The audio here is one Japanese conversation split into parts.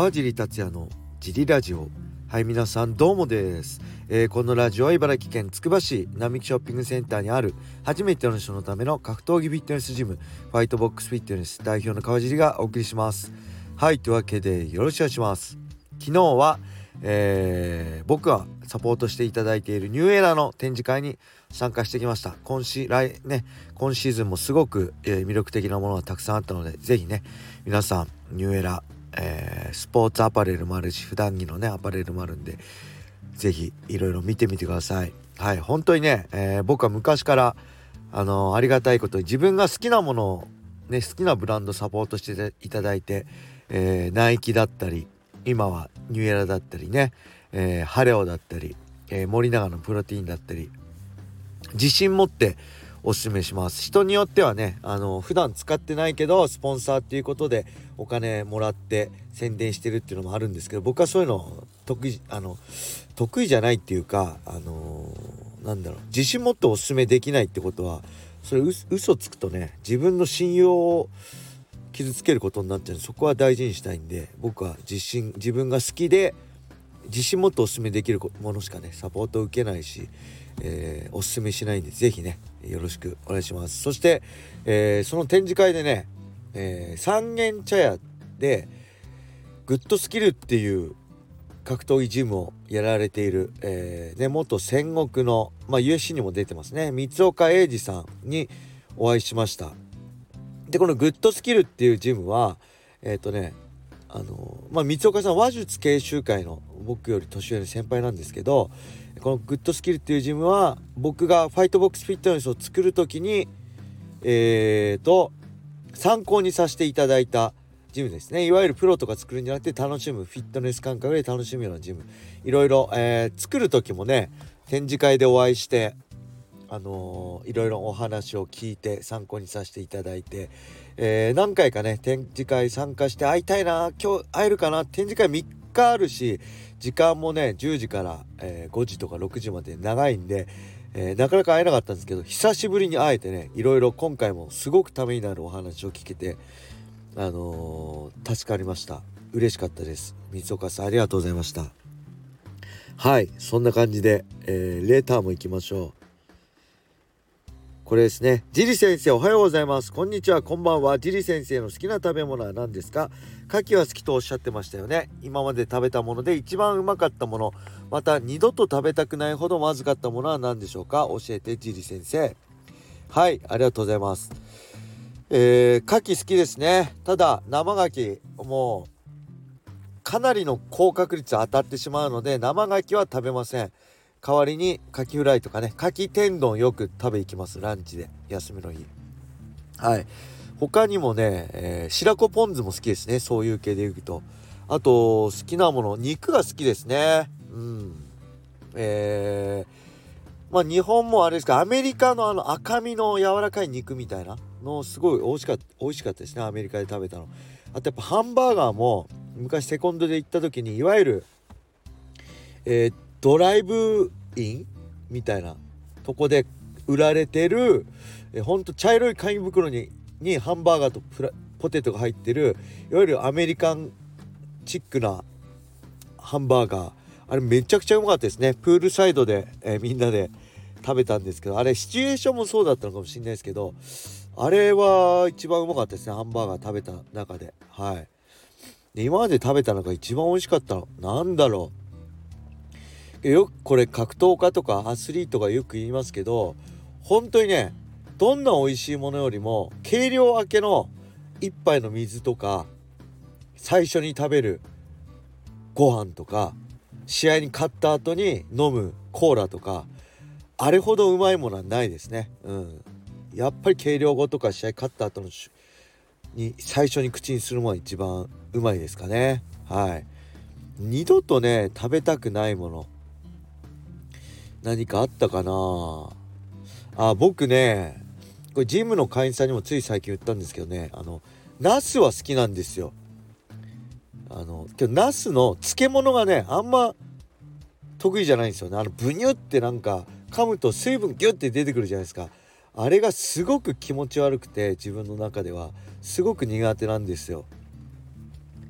川尻達也のジリラジオ。はい皆さんどうもです、えー、このラジオは茨城県つくば市並木ショッピングセンターにある初めての人のための格闘技フィットネスジムファイトボックスフィットネス代表の川尻がお送りします。はいというわけでよろしくお願いします。昨日は、えー、僕がサポートしていただいているニューエラーの展示会に参加してきました。今シ来ね今シーズンもすごく、えー、魅力的なものがたくさんあったので是非ね皆さんニューエラーえー、スポーツアパレルもあるし普段着のねアパレルもあるんで是非いろいろ見てみてください。はい本当にね、えー、僕は昔からあの、ありがたいことに自分が好きなものをね好きなブランドサポートしていただいて、えナイキだったり今はニューエラだったりね、えハレオだったり、え森永のプロテインだったり自信持っておすすめします。人によってはねあの普段使ってないけどスポンサーっていうことでお金もらって宣伝してるっていうのもあるんですけど僕はそういうの得意あの得意じゃないっていうかあのなんだろう自信持っておすすめできないってことはそれ嘘つくとね自分の信用を傷つけることになっちゃうそこは大事にしたいんで僕は自信自分が好きで自信持っておすすめできるものしかねサポート受けないしえー、おすすめしないんで是非ねよろしくお願いします。そして、えー、その展示会でね、えー、三軒茶屋でグッドスキルっていう格闘技ジムをやられている、えー、ね、元戦国の、まあ、USC にも出てますね。三岡英二さんにお会いしました。でこのグッドスキルっていうジムはえっ、ー、とねあのまあ三岡さん話術研修会の僕より年上の先輩なんですけどこのグッドスキルっていうジムは僕がファイトボックスフィットネスを作る時にえーと参考にさせていただいたジムですね。いわゆるプロとか作るんじゃなくて楽しむフィットネス感覚で楽しむようなジム。いろいろ、えー、作る時もね展示会でお会いしてあのー、いろいろお話を聞いて参考にさせていただいて、えー、何回かね展示会参加して会いたいな今日会えるかな展示会3日あるし時間もね10時から、えー、5時とか6時まで長いんで、えー、なかなか会えなかったんですけど久しぶりに会えてねいろいろ今回もすごくためになるお話を聞けてあのー、助かりました。嬉しかったです。三岡さんありがとうございました。はいそんな感じで、えレーターも行きましょう。これですね。ジリ先生おはようございます。こんにちは、こんばんは。ジリ先生の好きな食べ物は何ですか？牡蠣は好きとおっしゃってましたよね。今まで食べたもので一番うまかったもの、また二度と食べたくないほどまずかったものは何でしょうか？教えて、ジリ先生。はい、ありがとうございます。えー、牡蠣好きですね。ただ、生牡蠣、もう、かなりの高確率当たってしまうので、生牡蠣は食べません。代わりにカキフライとかねカキ天丼よく食べ行きますランチで。休みの日。はい。他にもね、えー、白子ポン酢も好きですね。そういう系で言うと。あと好きなもの肉が好きですね。うん。えー、まあ日本もあれですかアメリカのあの赤身の柔らかい肉みたいなのすごい美味しかった美味しかったですね。アメリカで食べたの。あとやっぱハンバーガーも昔セコンドで行った時にいわゆるえー、ドライブインみたいなとこで売られてるえほんと茶色い紙袋ににハンバーガーとポテトが入ってるいわゆるアメリカンチックなハンバーガー。あれめちゃくちゃうまかったですね。プールサイドで、え、みんなで食べたんですけどあれシチュエーションもそうだったのかもしれないですけどあれは一番うまかったですね。ハンバーガー食べた中で。はい。で今まで食べたのが一番美味しかったの。なんだろう。よくこれ格闘家とかアスリートがよく言いますけど本当にねどんな美味しいものよりも計量明けの一杯の水とか最初に食べるご飯とか試合に勝った後に飲むコーラとかあれほどうまいものはないですね。うん、やっぱり計量後とか試合勝った後のに最初に口にするものが一番うまいですかね。はい。二度とね食べたくないもの何かあったかな？あ僕ねこれジムの会員さんにもつい最近言ったんですけどねあのナスは好きなんですよ。あの今日ナスの漬物がねあんま得意じゃないんですよね。あのブニュってなんか噛むと水分ギュッて出てくるじゃないですか。あれがすごく気持ち悪くて自分の中では。すごく苦手なんですよ。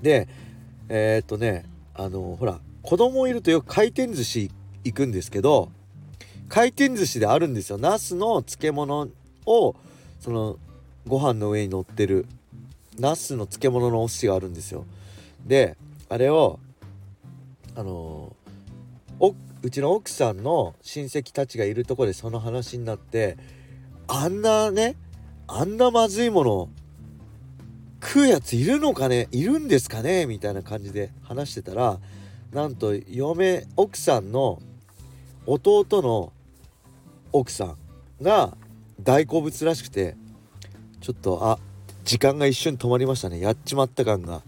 でえー、っとねあのほら子供いるとよく回転寿司行くんですけど回転寿司であるんですよ。ナスの漬物をそのご飯の上に乗ってるナスの漬物のお寿司があるんですよ。であれをあのおうちの奥さんの親戚たちがいるとこでその話になってあんなねあんなまずいもの食うやついるのかねいるんですかねみたいな感じで話してたらなんと嫁奥さんの弟の奥さんが大好物らしくてちょっとあ時間が一瞬止まりましたね。やっちまった感が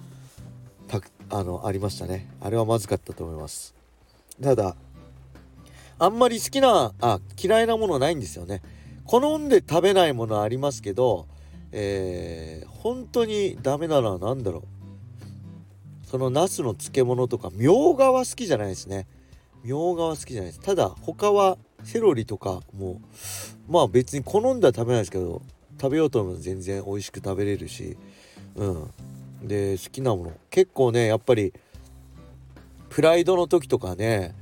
たあのありましたね。あれはまずかったと思います。ただあんまり好きなあ嫌いなものないんですよね。好んで食べないものありますけどえー、本当にダメなのは何だろう。そのナスの漬物とかみょうがは好きじゃないですね。みょうがは好きじゃないです。ただ他はセロリとかもまあ別に好んだら食べないですけど食べようと思えば全然美味しく食べれるしうん。で好きなもの。結構ねやっぱりプライドの時とかね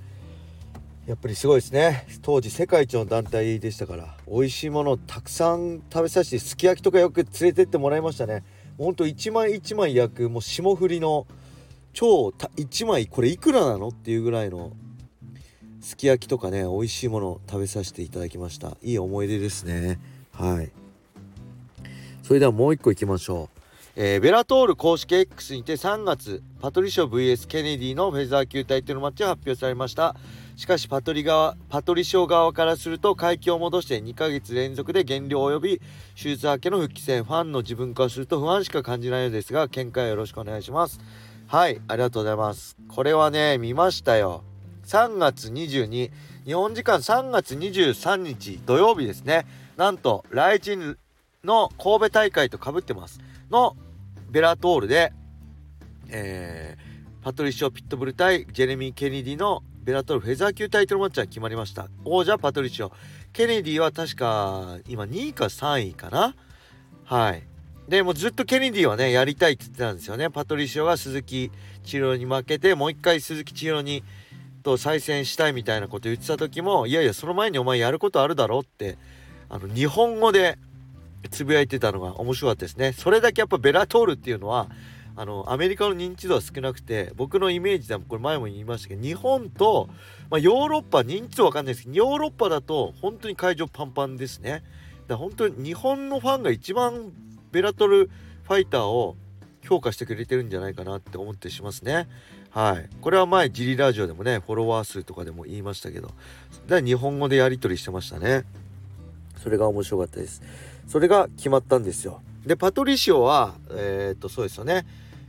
やっぱりすごいですね。当時世界一の団体でしたから美味しいものをたくさん食べさせてすき焼きとかよく連れてってもらいましたね。ほんと一枚一枚焼くもう霜降りの超1枚これいくらなの？っていうぐらいのすき焼きとかね美味しいもの食べさせていただきました。いい思い出ですね。はい。それではもう一個いきましょう。えー、ベラトール公式 X にて3月パトリショ VS ケネディのフェザー級タイトルマッチが発表されました。しかしパトリ側パトリショ側からすると階級を戻して2ヶ月連続で減量及び手術明けの復帰戦ファンの自分からすると不安しか感じないのですが見解よろしくお願いします。はいありがとうございます。これはね見ましたよ。3月22日本時間3月23日土曜日ですね。なんとライジンの神戸大会とかぶってます。のベラトールで、えー、パトリシオ・ピットブル対ジェレミー・ケネディのベラトールフェザー級タイトルマッチは決まりました。王者パトリシオ。ケネディは確か今2位か3位かな？はい。でもずっとケネディはねやりたいって言ってたんですよね。パトリシオが鈴木治療に負けてもう一回鈴木治療にと再戦したいみたいなこと言ってた時もいやいやその前にお前やることあるだろってあの日本語でつぶやいてたのが面白かったですね。それだけやっぱベラトールっていうのはあのアメリカの認知度は少なくて僕のイメージではこれ前も言いましたけど日本と、まあ、ヨーロッパ認知度わかんないですけどヨーロッパだと本当に会場パンパンですね。だ本当に日本のファンが一番ベラトルファイターを評価してくれてるんじゃないかなって思ってしますね。はい。これは前ジリラジオでもねフォロワー数とかでも言いましたけどだ日本語でやり取りしてましたね。それが面白かったです。それが決まったんですよ。でパトリシオはえー、っとそうですよね。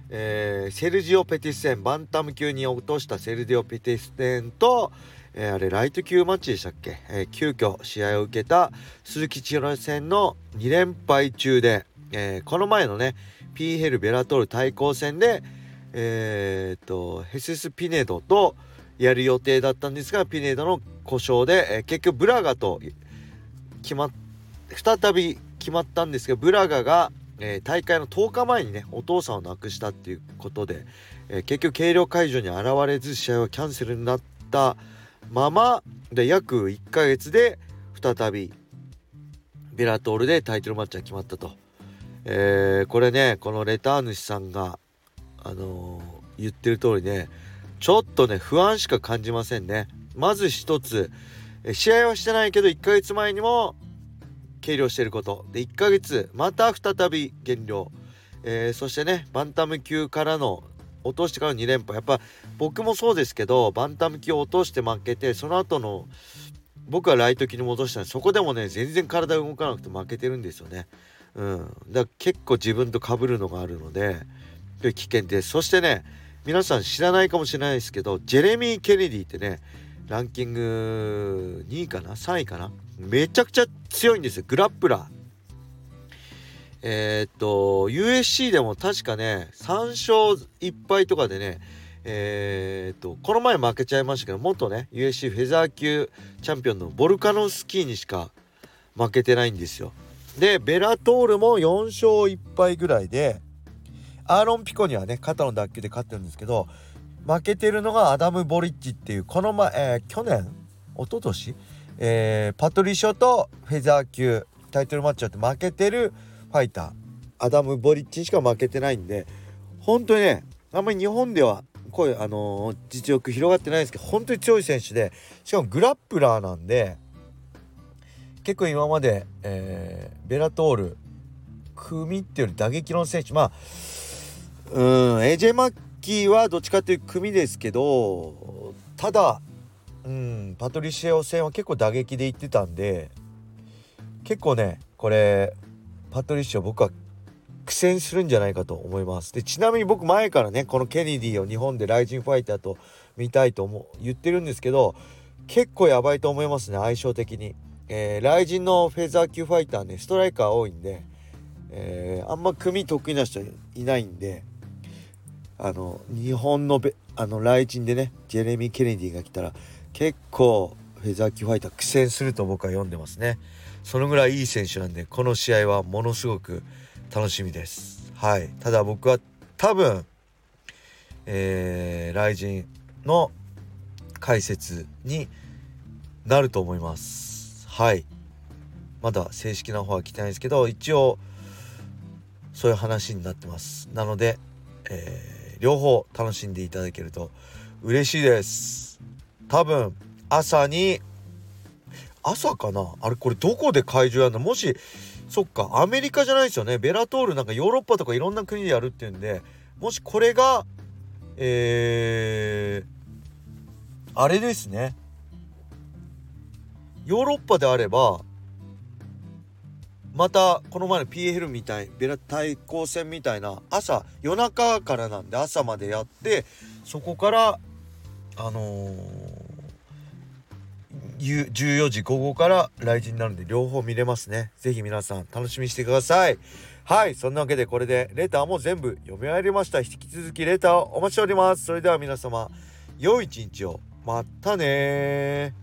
えー、セルジオ・ペティス戦、バンタム級に落としたセルジオ・ペティス戦と、えー、あれライト級マッチでしたっけ、えー、急遽試合を受けた鈴木千裕戦の2連敗中で、えー、この前のね PFL・ベラトール対抗戦でえー、とヘセス・ピネドとやる予定だったんですがピネドの故障で、えー、結局ブラガと決まっ再び決まったんですけどブラガがえー、大会の10日前にねお父さんを亡くしたっていうことで、えー、結局計量会場に現れず試合はキャンセルになったままで約1ヶ月で再びベラトールでタイトルマッチが決まったと、えー、これねこのレター主さんが、あの言ってる通りねちょっとね不安しか感じませんね。まず一つ試合はしてないけど1ヶ月前にも計量してること。で1ヶ月また再び減量、えー、そしてねバンタム級からの落としてからの2連覇。やっぱ僕もそうですけどバンタム級を落として負けてその後の僕はライト級に戻したんでそこでもね全然体動かなくて負けてるんですよね。うん、だから結構自分と被るのがあるので危険です。そしてね皆さん知らないかもしれないですけどジェレミー・ケネディってねランキング2位かな3位かなめちゃくちゃ強いんですよ。グラップラー。えー、っと USC でも確かね3勝1敗とかでねえー、っとこの前負けちゃいましたけど元ね USC フェザー級チャンピオンのボルカノスキーにしか負けてないんですよ。でベラトールも4勝1敗ぐらいでアーロン・ピコにはね肩の脱臼で勝ってるんですけど負けてるのがアダム・ボリッチっていうこの前、えー、去年一昨年えー、パトリショとフェザー級タイトルマッチやって負けてるファイターアダム・ボリッチしか負けてないんで本当にねあんまり日本ではこういう、あのー、実力広がってないですけど本当に強い選手でしかもグラップラーなんで結構今まで、えー、ベラトール組っていうより打撃の選手まあうん AJ マッキーはどっちかっていう組ですけどただうんパトリシエオ戦は結構打撃でいってたんで結構ねこれパトリシオ僕は苦戦するんじゃないかと思います。でちなみに僕前からねこのケネディを日本でライジンファイターと見たいと思う言ってるんですけど結構やばいと思いますね相性的に、えー、ライジンのフェザー級ファイターねストライカー多いんで、えー、あんま組得意な人いないんであの日本のべあのライジンでねジェレミー・ケネディが来たら結構フェザー級ファイター苦戦すると僕は読んでますね。そのぐらいいい選手なんでこの試合はものすごく楽しみです。はい。ただ僕は多分えー、ライジンの解説になると思います。はい。まだ正式な方は来てないですけど一応そういう話になってます。なので、えー、両方楽しんでいただけると嬉しいです。多分朝に朝かな。あれこれどこで会場やるの？もしそっかアメリカじゃないですよね。ベラトールなんかヨーロッパとかいろんな国でやるっていうんでもしこれがえー、あれですね。ヨーロッパであればまたこの前の PL みたいベラ対抗戦みたいな朝夜中からなんで朝までやってそこからあのー14時午後から来陣になるんで両方見れますね。是非皆さん楽しみにしてください。はい、そんなわけでこれでレターも全部読み終わりました。引き続きレターをお待ちしております。それでは皆様、良い一日を。またね